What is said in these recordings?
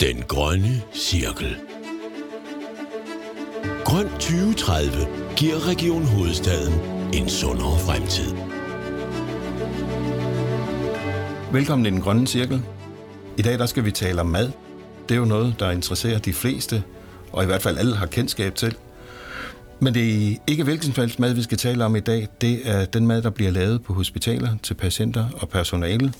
Den grønne cirkel. Grøn 2030 giver Region Hovedstaden en sundere fremtid. Velkommen i Den Grønne Cirkel. I dag der skal vi tale om mad. Det er jo noget, der interesserer de fleste, og i hvert fald alle har kendskab til. Men det er ikke hvilken som helst mad, vi skal tale om i dag. Det er den mad, der bliver lavet på hospitaler til patienter og personale.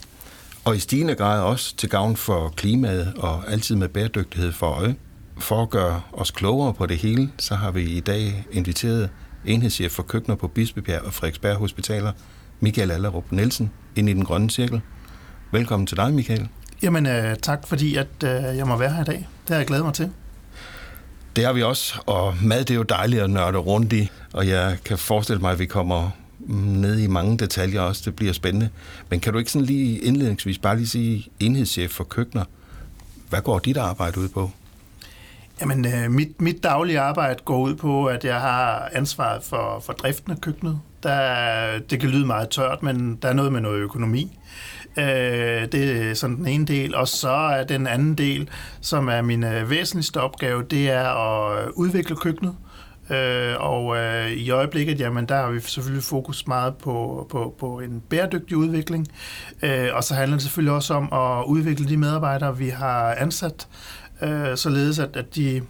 Og i stigende grad også til gavn for klimaet og altid med bæredygtighed for øje. For at gøre os klogere på det hele, så har vi i dag inviteret enhedschef for køkkener på Bispebjerg og Frederiksberg Hospitaler, Michael Allerup Nielsen, ind i den grønne cirkel. Velkommen til dig, Michael. Jamen, øh, tak fordi at, øh, jeg må være her i dag. Det har jeg glædet mig til. Det har vi også, og mad det er jo dejligt at nørde rundt i, og jeg kan forestille mig, at vi kommer ned i mange detaljer også. Det bliver spændende. Men kan du ikke sådan lige indledningsvis bare lige sige enhedschef for køkkener? Hvad går dit arbejde ud på? Jamen, øh, mit, mit daglige arbejde går ud på, at jeg har ansvaret for, for driften af køkkenet. Der, det kan lyde meget tørt, men der er noget med noget økonomi. Øh, det er sådan den ene del. Og så er den anden del, som er min øh, væsentligste opgave, det er at øh, udvikle køkkenet. Øh, og øh, i øjeblikket, jamen, der har vi selvfølgelig fokus meget på, på, på en bæredygtig udvikling. Øh, og så handler det selvfølgelig også om at udvikle de medarbejdere, vi har ansat, øh, således at, at de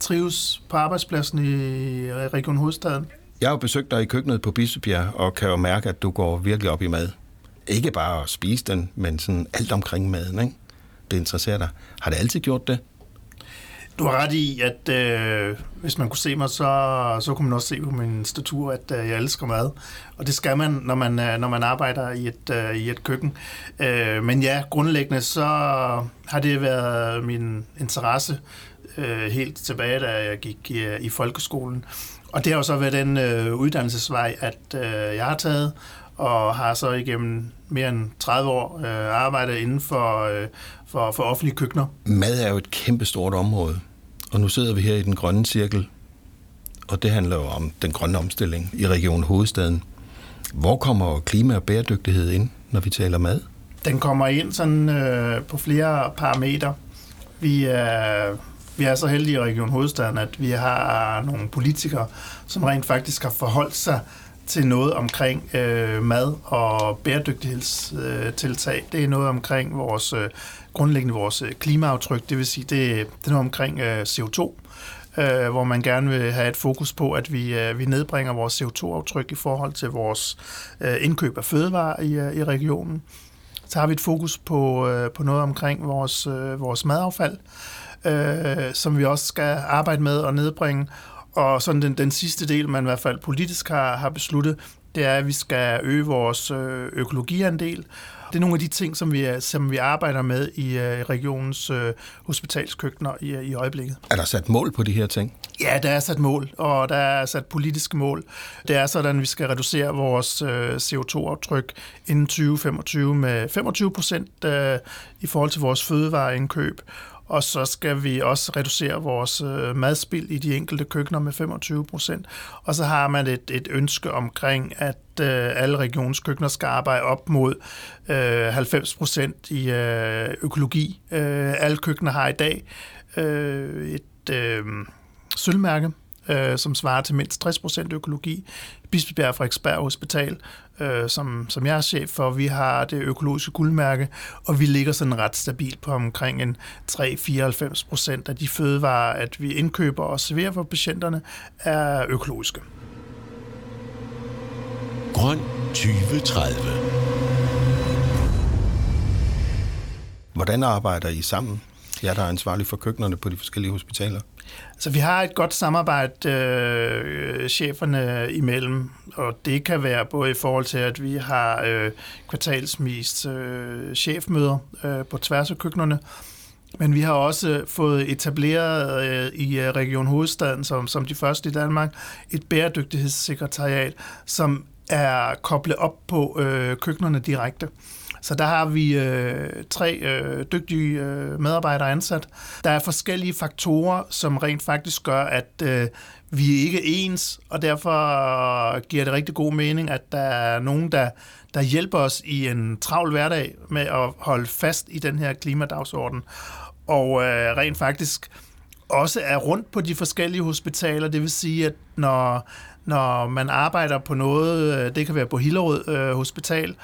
trives på arbejdspladsen i Region Hovedstaden. Jeg har jo besøgt dig i køkkenet på Bispebjerg, og kan jo mærke, at du går virkelig op i mad. Ikke bare at spise den, men sådan alt omkring maden, ikke? Det interesserer dig. Har det altid gjort det? Du har ret i, at øh, hvis man kunne se mig, så, så kunne man også se på min statur, at øh, jeg elsker mad. Og det skal man, når man, øh, når man arbejder i et, øh, i et køkken. Øh, men ja, grundlæggende så har det været min interesse øh, helt tilbage, da jeg gik i, i folkeskolen. Og det har jo så været den øh, uddannelsesvej, at øh, jeg har taget, og har så igennem mere end 30 år øh, arbejdet inden for, øh, for, for offentlige køkkener. Mad er jo et kæmpestort område, og nu sidder vi her i den grønne cirkel, og det handler jo om den grønne omstilling i Region Hovedstaden. Hvor kommer klima og bæredygtighed ind, når vi taler mad? Den kommer ind sådan øh, på flere parametre. Vi er, vi er så heldige i Region Hovedstaden, at vi har nogle politikere, som rent faktisk har forholdt sig til noget omkring øh, mad og bæredygtighedstiltag. Øh, det er noget omkring vores øh, grundlæggende vores øh, klimaaftryk, det vil sige, det, det er noget omkring øh, CO2, øh, hvor man gerne vil have et fokus på, at vi, øh, vi nedbringer vores CO2-aftryk i forhold til vores øh, indkøb af fødevarer i, øh, i regionen. Så har vi et fokus på, øh, på noget omkring vores, øh, vores madaffald, øh, som vi også skal arbejde med at nedbringe. Og sådan den, den sidste del, man i hvert fald politisk har, har besluttet, det er, at vi skal øge vores øh, økologiandel. Det er nogle af de ting, som vi, som vi arbejder med i øh, regionens øh, hospitalskøkkener i, i øjeblikket. Er der sat mål på de her ting? Ja, der er sat mål, og der er sat politiske mål. Det er sådan, at vi skal reducere vores øh, CO2-aftryk inden 2025 med 25 procent øh, i forhold til vores fødevareindkøb og så skal vi også reducere vores øh, madspild i de enkelte køkkener med 25 procent. Og så har man et, et ønske omkring, at øh, alle regionskøkkener skal arbejde op mod øh, 90 procent i øh, økologi. Øh, alle køkkener har i dag øh, et øh, sølvmærke, øh, som svarer til mindst 60% økologi. Bispebjerg Frederiksberg Hospital, øh, som, som jeg er chef for, vi har det økologiske guldmærke, og vi ligger sådan ret stabilt på omkring en 3-94% af de fødevarer, at vi indkøber og serverer for patienterne, er økologiske. Grøn 2030 Hvordan arbejder I sammen? Jeg der er ansvarlig for køkkenerne på de forskellige hospitaler. Så vi har et godt samarbejde øh, cheferne imellem, og det kan være både i forhold til, at vi har øh, kvartalsmist øh, chefmøder øh, på tværs af køkkenerne, men vi har også fået etableret øh, i øh, Region Hovedstaden, som, som de første i Danmark, et bæredygtighedssekretariat, som er koblet op på øh, køkkenerne direkte. Så der har vi øh, tre øh, dygtige øh, medarbejdere ansat. Der er forskellige faktorer, som rent faktisk gør, at øh, vi ikke er ens, og derfor giver det rigtig god mening, at der er nogen, der, der hjælper os i en travl hverdag med at holde fast i den her klimadagsorden. og øh, rent faktisk også er rundt på de forskellige hospitaler. Det vil sige, at når, når man arbejder på noget, øh, det kan være på Hillerød øh, Hospital,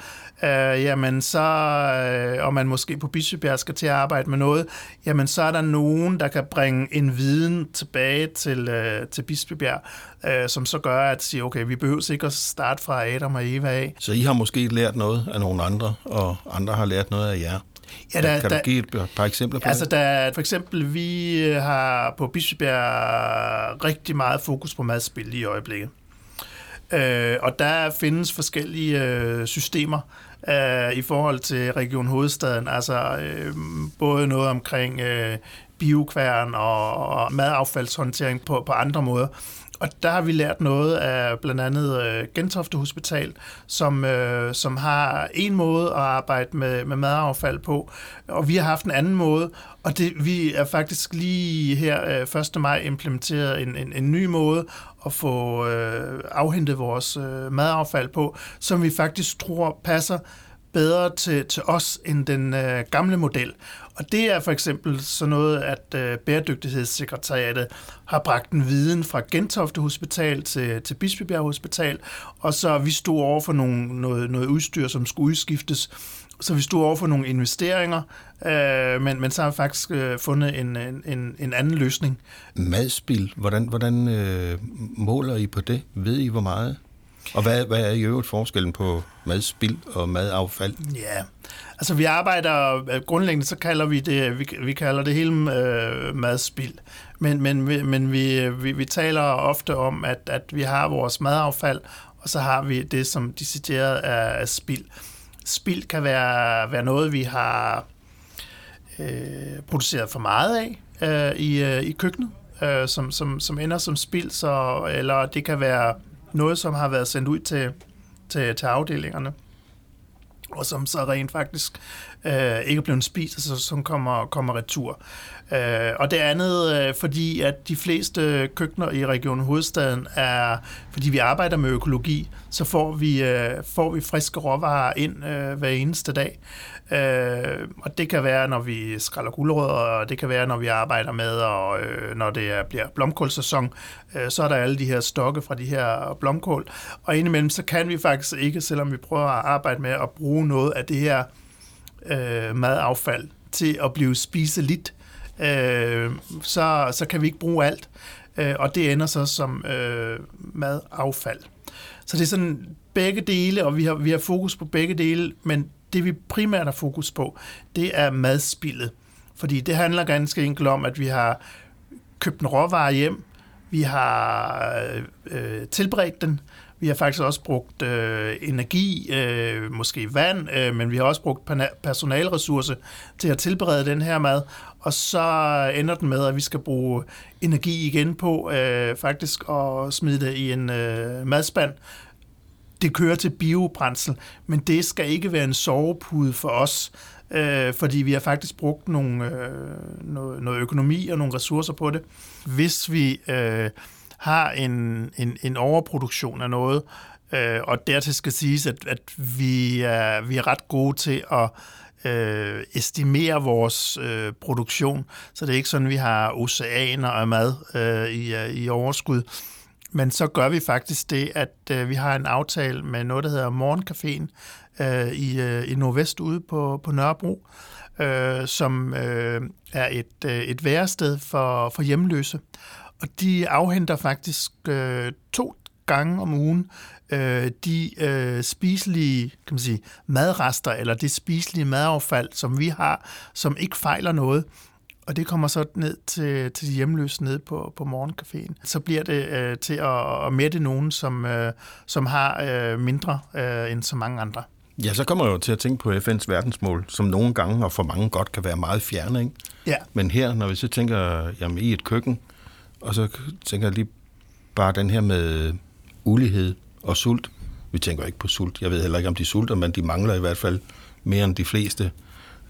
øh, jamen så, øh, og man måske på Bispebjerg skal til at arbejde med noget, jamen så er der nogen, der kan bringe en viden tilbage til, øh, til Bispebjerg, øh, som så gør, at sige, okay, vi behøver ikke at starte fra Adam og Eva af. Så I har måske lært noget af nogle andre, og andre har lært noget af jer? Ja, der, kan du der, give et par eksempler på altså, det? Der, for eksempel, vi har på Bispebjerg rigtig meget fokus på madspil i øjeblikket. Øh, og der findes forskellige øh, systemer øh, i forhold til Region Hovedstaden. Altså øh, både noget omkring øh, biokværn og, og madaffaldshåndtering på, på andre måder. Og der har vi lært noget af blandt andet øh, Gentofte Hospital, som, øh, som har en måde at arbejde med, med madaffald på, og vi har haft en anden måde, og det, vi er faktisk lige her øh, 1. maj implementeret en, en, en ny måde at få øh, afhentet vores øh, madaffald på, som vi faktisk tror passer bedre til, til os end den øh, gamle model. Og det er for eksempel sådan noget, at øh, Bæredygtighedssekretariatet har bragt en viden fra Gentofte Hospital til, til Bispebjerg Hospital, og så vi stod over for nogle, noget, noget udstyr, som skulle udskiftes, så vi stod over for nogle investeringer, øh, men, men så har vi faktisk øh, fundet en, en, en anden løsning. Madspil, hvordan, hvordan øh, måler I på det? Ved I, hvor meget? Og hvad, hvad er i øvrigt forskellen på madspild og madaffald? Ja, altså vi arbejder, øh, grundlæggende så kalder vi det, vi, vi kalder det hele øh, madspild. Men, men, men vi, øh, vi, vi taler ofte om, at, at vi har vores madaffald, og så har vi det, som decideret er, er spild. Spild kan være, være noget, vi har øh, produceret for meget af øh, i, øh, i køkkenet, øh, som, som, som ender som spild, så, eller det kan være noget, som har været sendt ud til, til, til afdelingerne, og som så rent faktisk øh, ikke er blevet spist, altså som kommer, kommer retur. Øh, og det andet, øh, fordi at de fleste køkkener i Region Hovedstaden er, fordi vi arbejder med økologi, så får vi, øh, får vi friske råvarer ind øh, hver eneste dag. Øh, og det kan være, når vi skræller guldrødder, og det kan være, når vi arbejder med, og øh, når det er, bliver blomkålsæson, øh, så er der alle de her stokke fra de her blomkål. Og indimellem, så kan vi faktisk ikke, selvom vi prøver at arbejde med at bruge noget af det her øh, madaffald til at blive spiseligt, øh, så, så kan vi ikke bruge alt. Øh, og det ender så som øh, madaffald. Så det er sådan begge dele, og vi har, vi har fokus på begge dele, men det vi primært har fokus på, det er madspillet. Fordi det handler ganske enkelt om, at vi har købt en råvare hjem, vi har øh, tilberedt den, vi har faktisk også brugt øh, energi, øh, måske vand, øh, men vi har også brugt personalressourcer til at tilberede den her mad, og så ender den med, at vi skal bruge energi igen på øh, faktisk at smide det i en øh, madspand, det kører til biobrændsel, men det skal ikke være en sovepude for os, øh, fordi vi har faktisk brugt nogle, øh, noget, noget økonomi og nogle ressourcer på det. Hvis vi øh, har en, en, en overproduktion af noget, øh, og dertil skal siges, at, at vi, er, vi er ret gode til at øh, estimere vores øh, produktion, så det er ikke sådan, at vi har oceaner af mad øh, i, i overskud. Men så gør vi faktisk det, at øh, vi har en aftale med noget, der hedder Morgencaféen øh, i, øh, i Nordvest ude på, på Nørrebro, øh, som øh, er et, øh, et værested for, for hjemløse. Og de afhenter faktisk øh, to gange om ugen øh, de øh, spiselige kan man sige, madrester, eller det spiselige madaffald, som vi har, som ikke fejler noget. Og det kommer så ned til, til de hjemløse ned på, på morgencaféen. Så bliver det øh, til at, at mætte nogen, som, øh, som har øh, mindre øh, end så mange andre. Ja, så kommer jeg jo til at tænke på FN's verdensmål, som nogle gange og for mange godt kan være meget fjerne. Ikke? Ja. Men her, når vi så tænker jamen, i et køkken, og så tænker jeg lige bare den her med ulighed og sult. Vi tænker ikke på sult. Jeg ved heller ikke, om de sulter, men de mangler i hvert fald mere end de fleste.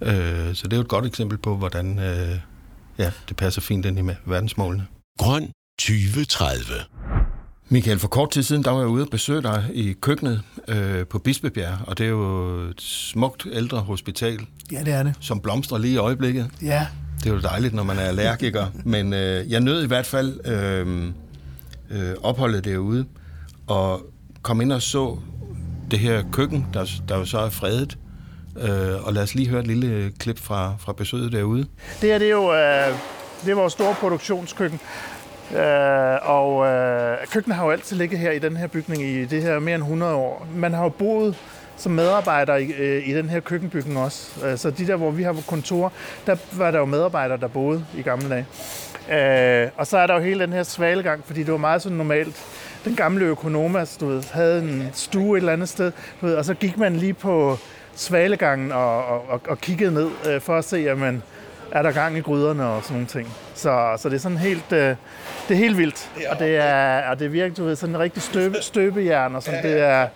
Øh, så det er jo et godt eksempel på, hvordan øh, ja, det passer fint ind i verdensmålene. Grøn 2030. Michael, for kort tid siden, der var jeg ude og besøge dig i køkkenet øh, på Bispebjerg, og det er jo et smukt ældre hospital. Ja, det er det. Som blomstrer lige i øjeblikket. Ja. Det er jo dejligt, når man er allergiker. Men øh, jeg nød i hvert fald øh, øh, opholdet derude, og kom ind og så det her køkken, der, der jo så er fredet. Øh, og lad os lige høre et lille klip fra, fra besøget derude. Det her det er jo øh, det er vores store produktionskøkken. Øh, og øh, køkkenet har jo altid ligget her i den her bygning i det her mere end 100 år. Man har jo boet som medarbejder i, øh, i den her køkkenbygning også. Øh, så de der, hvor vi har kontor, der var der jo medarbejdere, der boede i gamle dage. Øh, og så er der jo hele den her svalegang, fordi det var meget sådan normalt. Den gamle økonomas, du ved, havde en stue et eller andet sted, du ved, og så gik man lige på svalegangen og, og, og kiggede ned øh, for at se, at man er der gang i gryderne og sådan nogle ting. Så, så det er sådan helt, øh, det er helt vildt, og det er, og det er virkelig, du ved, sådan en rigtig støbe, støbejern, og sådan, det er,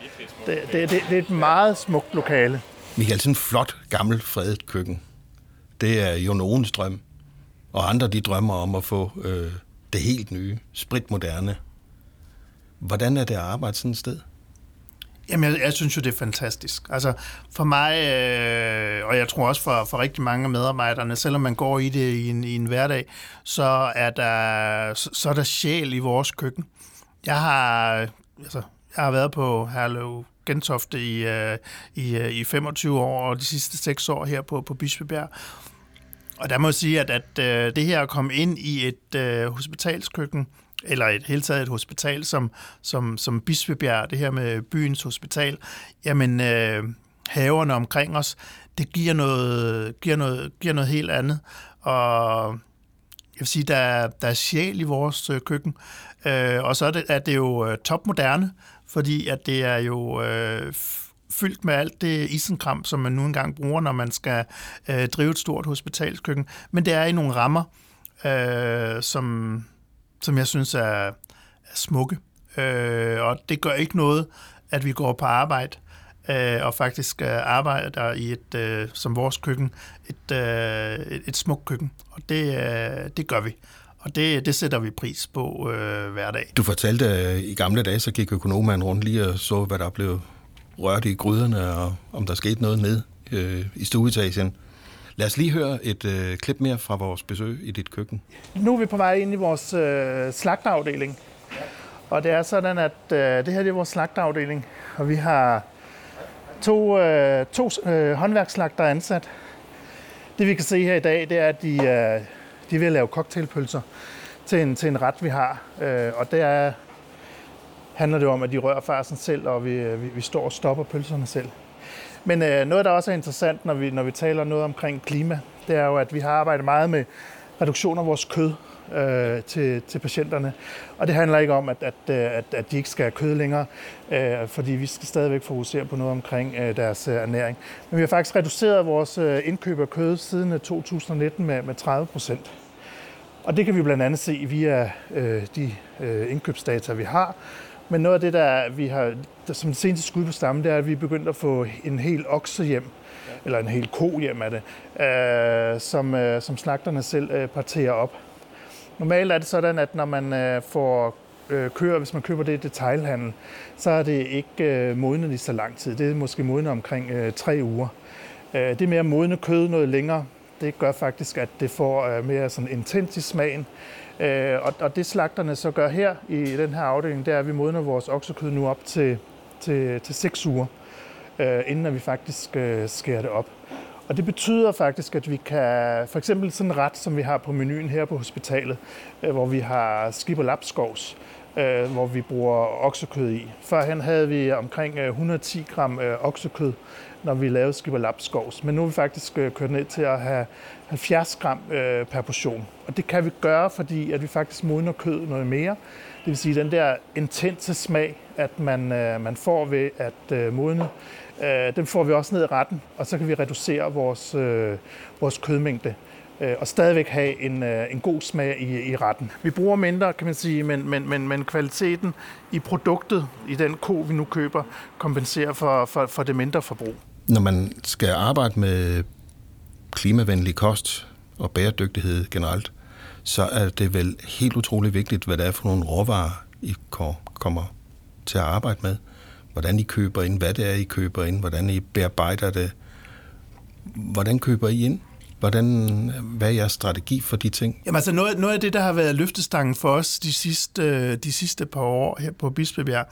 det, det, det, det er et meget smukt lokale. Michael, sådan en flot, gammel, fredet køkken. Det er jo nogens drøm. Og andre, de drømmer om at få øh, det helt nye, spritmoderne. Hvordan er det at arbejde sådan et sted? Jamen, jeg, jeg synes jo, det er fantastisk. Altså, for mig, øh, og jeg tror også for, for rigtig mange af medarbejderne, selvom man går i det i en, i en hverdag, så er, der, så, er der sjæl i vores køkken. Jeg har, altså, jeg har været på Herlev Gentofte i, øh, i, øh, i 25 år, og de sidste 6 år her på, på Bispebjerg. Og der må jeg sige, at, at øh, det her at komme ind i et øh, hospitalskøkken, eller et hele taget et hospital som, som, som Bispebjerg, det her med byens hospital, jamen øh, haverne omkring os, det giver noget, giver noget, giver noget helt andet. Og jeg vil sige, der, der er sjæl i vores øh, køkken. Øh, og så er det, er det jo øh, topmoderne, fordi at det er jo øh, fyldt med alt det isenkram, som man nu engang bruger, når man skal øh, drive et stort hospitalskøkken. Men det er i nogle rammer, øh, som, som jeg synes er, er smukke. Øh, og det gør ikke noget, at vi går på arbejde øh, og faktisk øh, arbejder i et, øh, som vores køkken, et, øh, et, et smukt køkken. Og det, øh, det gør vi. Og det, det sætter vi pris på øh, hver dag. Du fortalte, at i gamle dage, så gik økonomen rundt lige og så, hvad der blev rørt i gryderne, og om der skete noget ned øh, i stueetagen. Lad os lige høre et øh, klip mere fra vores besøg i dit køkken. Nu er vi på vej ind i vores øh, slagteafdeling. Og det er sådan, at øh, det her det er vores slagteafdeling. Og vi har to, øh, to øh, håndværkslagter ansat. Det vi kan se her i dag, det er, at de, øh, de vil lave cocktailpølser til en, til en ret, vi har. Øh, og det er, handler det om, at de rører farsen selv, og vi, øh, vi, vi står og stopper pølserne selv. Men øh, noget, der også er interessant, når vi, når vi taler noget omkring klima, det er jo, at vi har arbejdet meget med reduktion af vores kød øh, til, til patienterne. Og det handler ikke om, at, at, øh, at, at de ikke skal have kød længere, øh, fordi vi skal stadigvæk fokusere på noget omkring øh, deres øh, ernæring. Men vi har faktisk reduceret vores øh, indkøb af kød siden øh, 2019 med, med 30 procent. Og det kan vi blandt andet se via øh, de øh, indkøbsdata, vi har. Men noget af det, der vi har der, som det seneste skud på stammen, det er, at vi er begyndt at få en hel okse hjem, ja. eller en hel ko hjem af det, øh, som, øh, som slagterne selv øh, parterer op. Normalt er det sådan, at når man øh, får øh, køer, hvis man køber det i detailhandel, så er det ikke øh, modnet i så lang tid. Det er måske modnet omkring øh, tre uger. Øh, det med at modne kød noget længere, det gør faktisk, at det får øh, mere sådan intens i smagen. Øh, og, og det slagterne så gør her i den her afdeling, det er, at vi modner vores oksekød nu op til, til, til 6 uger, øh, inden at vi faktisk skærer det op. Og det betyder faktisk, at vi kan, for eksempel sådan en ret, som vi har på menuen her på hospitalet, hvor vi har skib og lapskovs, øh, hvor vi bruger oksekød i. Førhen havde vi omkring øh, 110 gram øh, oksekød, når vi lavede skib. Men nu er vi faktisk øh, kørt ned til at have 70 gram øh, per portion. Og det kan vi gøre, fordi at vi faktisk modner kød noget mere. Det vil sige, den der intense smag, at man, øh, man får ved at øh, modne, øh, den får vi også ned i retten, og så kan vi reducere vores, øh, vores kødmængde Øh, og stadigvæk have en, øh, en god smag i, i retten. Vi bruger mindre, kan man sige, men, men, men, men kvaliteten i produktet, i den ko, vi nu køber, kompenserer for, for, for det mindre forbrug. Når man skal arbejde med klimavenlig kost og bæredygtighed generelt, så er det vel helt utrolig vigtigt, hvad det er for nogle råvarer, I kommer til at arbejde med. Hvordan I køber ind, hvad det er, I køber ind, hvordan I bearbejder det. Hvordan køber I ind? Hvordan, hvad er jeres strategi for de ting? Jamen altså noget, noget af det, der har været løftestangen for os de sidste, øh, de sidste par år her på Bispebjerg,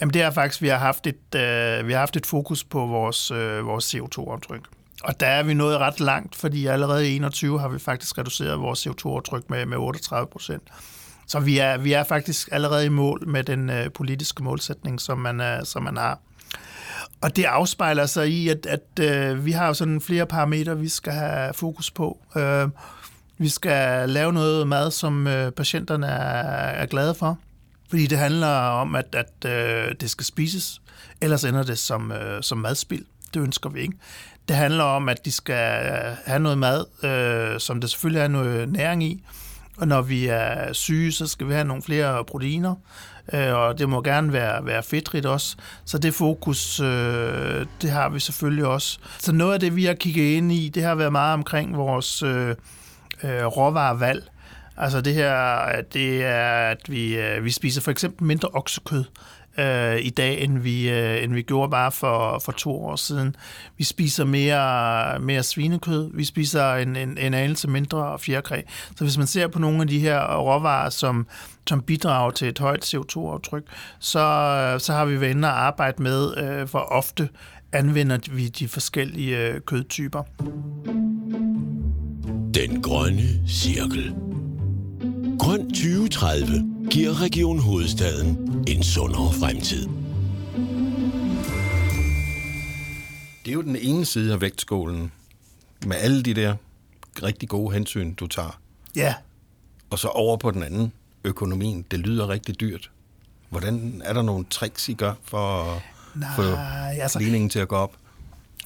jamen det er faktisk, at vi har haft et, øh, vi har haft et fokus på vores, øh, vores CO2-aftryk. Og der er vi nået ret langt, fordi allerede i 21 har vi faktisk reduceret vores CO2-aftryk med, med 38 procent. Så vi er, vi er faktisk allerede i mål med den øh, politiske målsætning, som man, øh, som man har. Og det afspejler sig i, at, at øh, vi har jo sådan flere parametre, vi skal have fokus på. Øh, vi skal lave noget mad, som øh, patienterne er, er glade for. Fordi det handler om, at, at øh, det skal spises. Ellers ender det som, øh, som madspild. Det ønsker vi ikke. Det handler om, at de skal øh, have noget mad, øh, som der selvfølgelig er noget næring i. Og når vi er syge, så skal vi have nogle flere proteiner, øh, og det må gerne være, være fedtrigt også. Så det fokus, øh, det har vi selvfølgelig også. Så noget af det, vi har kigget ind i, det har været meget omkring vores øh, øh, råvarevalg. Altså det her, det er, at vi, øh, vi spiser for eksempel mindre oksekød øh, i dag, end vi, øh, end vi gjorde bare for, for to år siden. Vi spiser mere, mere svinekød, vi spiser en, en, en anelse mindre fjerkræ. Så hvis man ser på nogle af de her råvarer, som, som bidrager til et højt CO2-aftryk, så, så har vi været inde og arbejde med, øh, hvor ofte anvender vi de forskellige øh, kødtyper. Den grønne cirkel. Grøn 2030 giver Region Hovedstaden en sundere fremtid. Det er jo den ene side af vægtskålen, med alle de der rigtig gode hensyn, du tager. Ja. Og så over på den anden, økonomien. Det lyder rigtig dyrt. Hvordan er der nogle tricks, I gør for at Nej, få altså, ligningen til at gå op?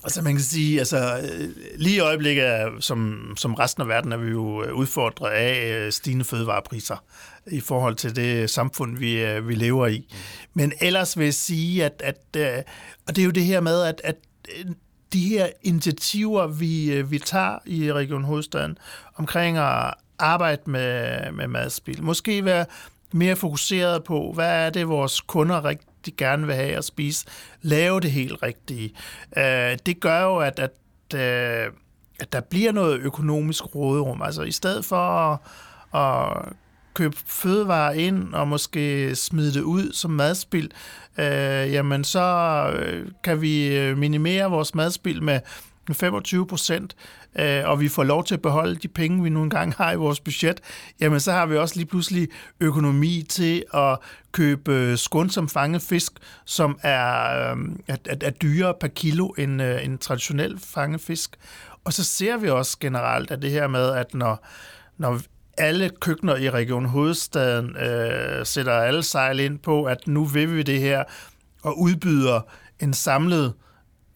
Altså man kan sige, altså lige i øjeblikket, som, som resten af verden, er vi jo udfordret af øh, stigende fødevarepriser i forhold til det samfund, vi, øh, vi lever i. Men ellers vil jeg sige, at, at øh, og det er jo det her med, at, at de her initiativer, vi, vi tager i Region Hovedstaden omkring at arbejde med, med madspil, måske være mere fokuseret på, hvad er det, vores kunder rigtig gerne vil have at spise, lave det helt rigtige. Øh, det gør jo, at, at, øh, at der bliver noget økonomisk råderum. Altså i stedet for at, at købe fødevarer ind og måske smide det ud som madspild, øh, jamen så øh, kan vi øh, minimere vores madspild med 25 procent, øh, og vi får lov til at beholde de penge, vi nu engang har i vores budget, jamen så har vi også lige pludselig økonomi til at købe øh, skånsom fanget fisk, som er, øh, er, er dyrere per kilo end øh, en traditionel fanget fisk. Og så ser vi også generelt, at det her med, at når, når alle køkkener i Region Hovedstaden øh, sætter alle sejl ind på, at nu vil vi det her, og udbyder en samlet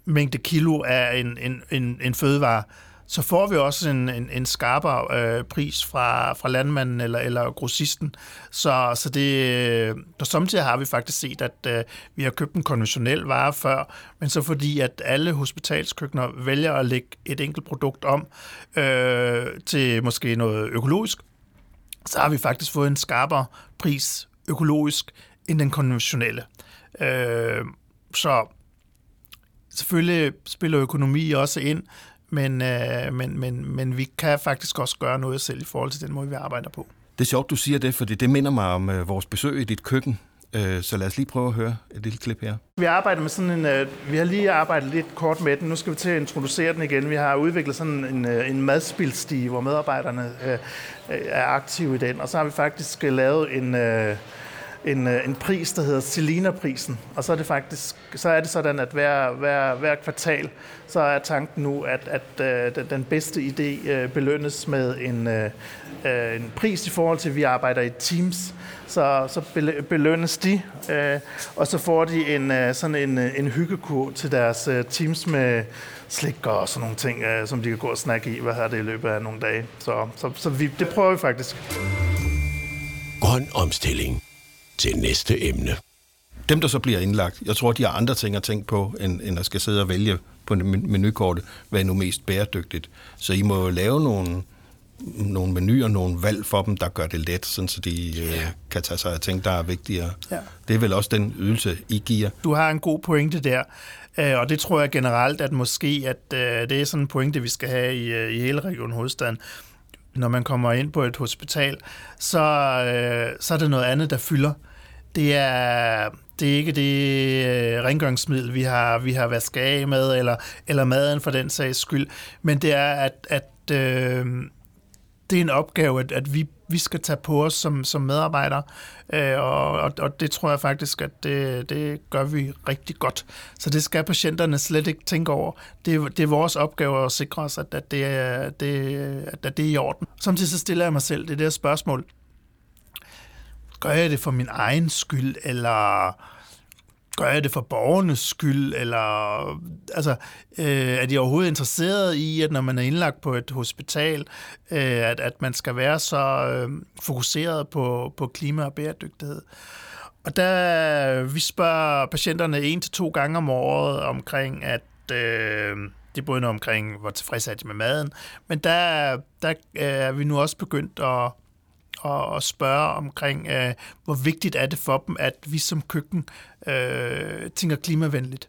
mængde kilo af en, en, en, en fødevare, så får vi også en, en, en skarpere øh, pris fra, fra landmanden eller, eller grossisten. Så, så det, øh, på samtidig har vi faktisk set, at øh, vi har købt en konventionel vare før, men så fordi, at alle hospitalskøkkener vælger at lægge et enkelt produkt om øh, til måske noget økologisk, så har vi faktisk fået en skarpere pris økologisk end den konventionelle. Øh, så selvfølgelig spiller økonomi også ind, men, øh, men, men, men vi kan faktisk også gøre noget selv i forhold til den måde, vi arbejder på. Det er sjovt, du siger det, fordi det minder mig om øh, vores besøg i dit køkken. Øh, så lad os lige prøve at høre et lille klip her. Vi arbejder med sådan en, øh, vi har lige arbejdet lidt kort med den. Nu skal vi til at introducere den igen. Vi har udviklet sådan en, øh, en madspilstige, hvor medarbejderne øh, er aktive i den. Og så har vi faktisk lavet en, øh, en, øh, en pris, der hedder Selina-prisen. Og så er det faktisk så er det sådan, at hver, hver, hver kvartal, så er tanken nu, at, at, at øh, den bedste idé øh, belønnes med en, øh, øh, en pris i forhold til, at vi arbejder i teams. Så, så belønnes de, og så får de en, sådan en, en hyggekur til deres teams med slik og sådan nogle ting, som de kan gå og snakke i, hvad her det i løbet af nogle dage. Så, så, så vi, det prøver vi faktisk. Grøn omstilling til næste emne. Dem, der så bliver indlagt, jeg tror, de har andre ting at tænke på, end, end at skal sidde og vælge på menukortet, hvad er nu mest bæredygtigt. Så I må lave nogle nogle menuer, nogle valg for dem, der gør det let, sådan så de øh, Ja. kan tage sig af ting, der er vigtigere. Ja. Det er vel også den ydelse, I giver. Du har en god pointe der, øh, og det tror jeg generelt, at måske at øh, det er sådan en pointe, vi skal have i, øh, i hele Region Hovedstaden. Når man kommer ind på et hospital, så, øh, så er det noget andet, der fylder. Det er, det er ikke det øh, rengøringsmiddel, vi har, vi har vasket af med, eller, eller maden for den sags skyld, men det er, at, at øh, det er en opgave, at, at vi, vi skal tage på os som, som medarbejdere, øh, og, og, og det tror jeg faktisk, at det, det gør vi rigtig godt. Så det skal patienterne slet ikke tænke over. Det, det er vores opgave at sikre os, at, at, det, er, det, at, at det er i orden. Samtidig så stiller jeg mig selv det der spørgsmål. Gør jeg det for min egen skyld, eller gør jeg det for borgernes skyld, eller altså, øh, er de overhovedet interesseret i, at når man er indlagt på et hospital, øh, at, at man skal være så øh, fokuseret på, på klima og bæredygtighed. Og der, vi spørger patienterne en til to gange om året omkring, at øh, det er både noget omkring, hvor tilfredse er de med maden, men der, der øh, er vi nu også begyndt at, og, og spørge omkring, øh, hvor vigtigt er det for dem, at vi som køkken øh, tænker klimavenligt.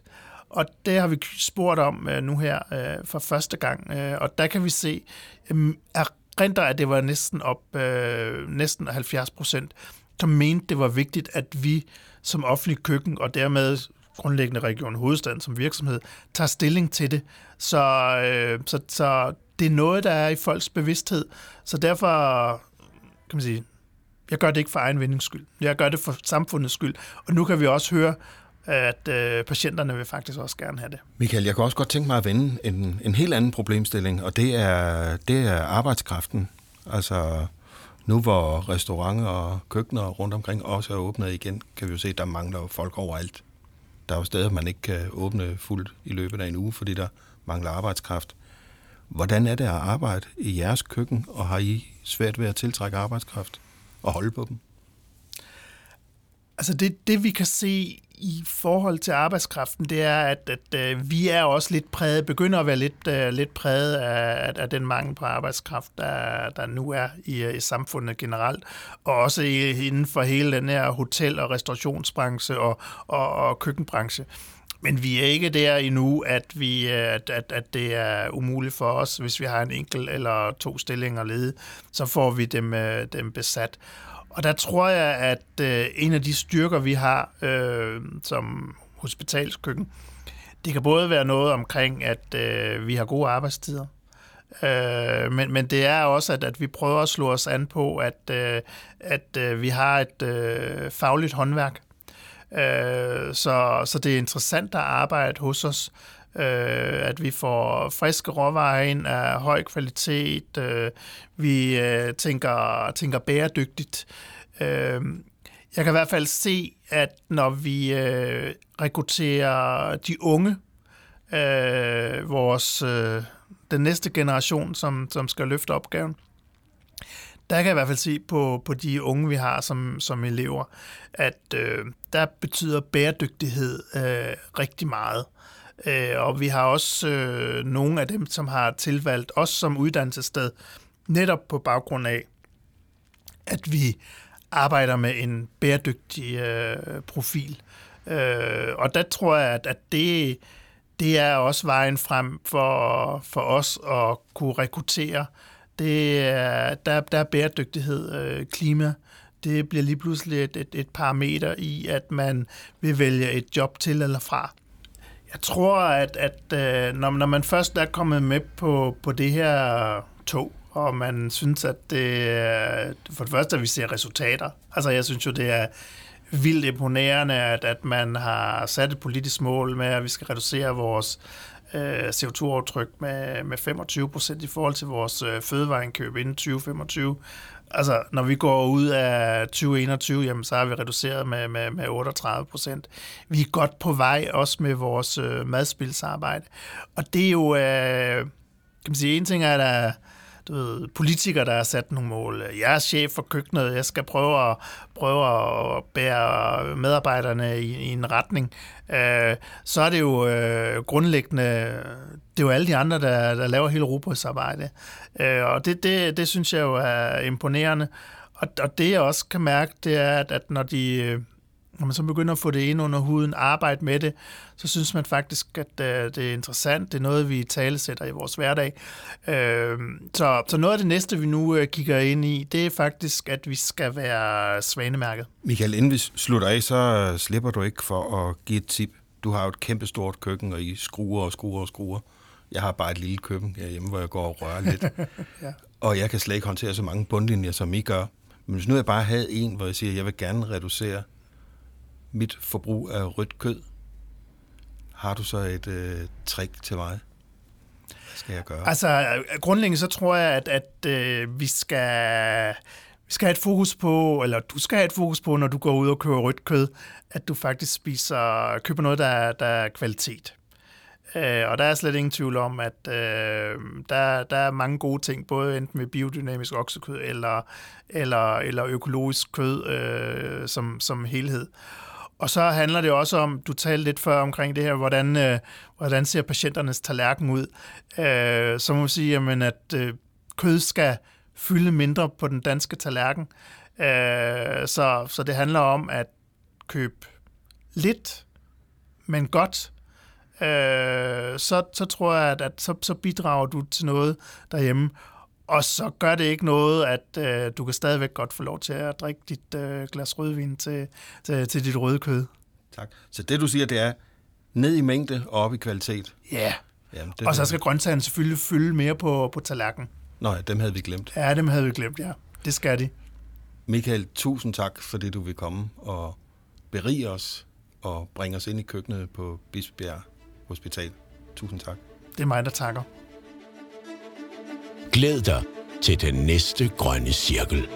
Og det har vi spurgt om øh, nu her øh, for første gang, øh, og der kan vi se, øh, erindrer, at det var næsten op, øh, næsten 70 procent, som mente, det var vigtigt, at vi som offentlig køkken, og dermed grundlæggende Region Hovedstaden som virksomhed, tager stilling til det. Så, øh, så, så det er noget, der er i folks bevidsthed. Så derfor kan man sige, jeg gør det ikke for egen vindings skyld. Jeg gør det for samfundets skyld. Og nu kan vi også høre, at øh, patienterne vil faktisk også gerne have det. Michael, jeg kan også godt tænke mig at vende en, en helt anden problemstilling, og det er, det er arbejdskraften. Altså, nu hvor restauranter og køkkener rundt omkring også er åbnet igen, kan vi jo se, at der mangler folk overalt. Der er jo steder, man ikke kan åbne fuldt i løbet af en uge, fordi der mangler arbejdskraft. Hvordan er det at arbejde i jeres køkken, og har I svært ved at tiltrække arbejdskraft og holde på dem? Altså det, det vi kan se i forhold til arbejdskraften, det er, at, at, øh, vi er også lidt præget, begynder at være lidt, øh, lidt præget af, af, den mangel på arbejdskraft, der, der nu er i, øh, i samfundet generelt, og også inden for hele den her hotel- og restaurationsbranche og, og, og køkkenbranche. Men vi er ikke der endnu, at, vi, øh, at, at, at det er umuligt for os, hvis vi har en enkelt eller to stillinger ledige, så får vi dem, øh, dem besat. Og der tror jeg, at øh, en af de styrker, vi har øh, som hospitalskøkken, det kan både være noget omkring, at øh, vi har gode arbejdstider, øh, men, men det er også, at, at vi prøver at slå os an på, at, øh, at øh, vi har et øh, fagligt håndværk. Øh, så, så det er interessant at arbejde hos os, øh, at vi får friske råvarer ind af høj kvalitet, øh, vi øh, tænker, tænker bæredygtigt. Øh, jeg kan i hvert fald se, at når vi øh, rekrutterer de unge, øh, vores, øh, den næste generation, som, som skal løfte opgaven, der kan jeg i hvert fald se på, på de unge, vi har som, som elever, at øh, der betyder bæredygtighed øh, rigtig meget. Øh, og vi har også øh, nogle af dem, som har tilvalgt os som uddannelsessted, netop på baggrund af, at vi arbejder med en bæredygtig øh, profil. Øh, og der tror jeg, at, at det, det er også vejen frem for, for os at kunne rekruttere. Det er, der, der er bæredygtighed, øh, klima, det bliver lige pludselig et, et, et parameter i, at man vil vælge et job til eller fra. Jeg tror, at, at øh, når, når man først er kommet med på, på det her tog, og man synes, at det for det første, at vi ser resultater. Altså, jeg synes jo, det er vildt imponerende, at, at man har sat et politisk mål med, at vi skal reducere vores øh, CO2-aftryk med, med 25 procent i forhold til vores øh, fødevareindkøb inden 2025. Altså, når vi går ud af 2021, jamen, så har vi reduceret med, med, med 38 procent. Vi er godt på vej, også med vores øh, madspilsarbejde. Og det er jo, øh, kan man sige, en ting er, at der, du ved, politikere, der har sat nogle mål. Jeg er chef for køkkenet, jeg skal prøve at, prøve at bære medarbejderne i, i en retning. Øh, så er det jo øh, grundlæggende, det er jo alle de andre, der, der laver hele arbejde. Øh, og det, det, det synes jeg jo er imponerende. Og, og det jeg også kan mærke, det er, at, at når de når man så begynder at få det ind under huden, arbejde med det, så synes man faktisk, at øh, det er interessant. Det er noget, vi talesætter i vores hverdag. Øh, så, så noget af det næste, vi nu øh, kigger ind i, det er faktisk, at vi skal være svanemærket. Michael, inden vi slutter af, så slipper du ikke for at give et tip. Du har jo et kæmpe stort køkken, og I skruer og skruer og skruer. Jeg har bare et lille køkken hjemme, hvor jeg går og rører lidt. ja. Og jeg kan slet ikke håndtere så mange bundlinjer, som I gør. Men hvis nu jeg bare havde en, hvor jeg siger, at jeg vil gerne reducere mit forbrug af rødt kød. Har du så et øh, trick til mig? Hvad skal jeg gøre? Altså, grundlæggende så tror jeg, at, at øh, vi skal... Vi skal have et fokus på, eller du skal have et fokus på, når du går ud og køber rødt kød, at du faktisk spiser, køber noget, der, der er kvalitet. Øh, og der er slet ingen tvivl om, at øh, der, der er mange gode ting, både enten med biodynamisk oksekød eller, eller, eller økologisk kød øh, som, som helhed. Og så handler det også om, du talte lidt før omkring det her, hvordan, øh, hvordan ser patienternes tallerken ud. Øh, så må man sige, jamen, at øh, kød skal fylde mindre på den danske tallerken. Øh, så, så det handler om at købe lidt, men godt. Øh, så, så tror jeg, at, at så, så bidrager du til noget derhjemme. Og så gør det ikke noget, at øh, du kan stadigvæk godt få lov til at drikke dit øh, glas rødvin til, til, til dit røde kød. Tak. Så det du siger, det er ned i mængde og op i kvalitet? Ja. Yeah. Jamen, det og så skal grøntsagerne selvfølgelig fylde mere på, på tallerkenen. Nå ja, dem havde vi glemt. Ja, dem havde vi glemt, ja. Det skal de. Michael, tusind tak, fordi du vil komme og berige os og bringe os ind i køkkenet på Bispebjerg Hospital. Tusind tak. Det er mig, der takker. Glæd dig til den næste grønne cirkel.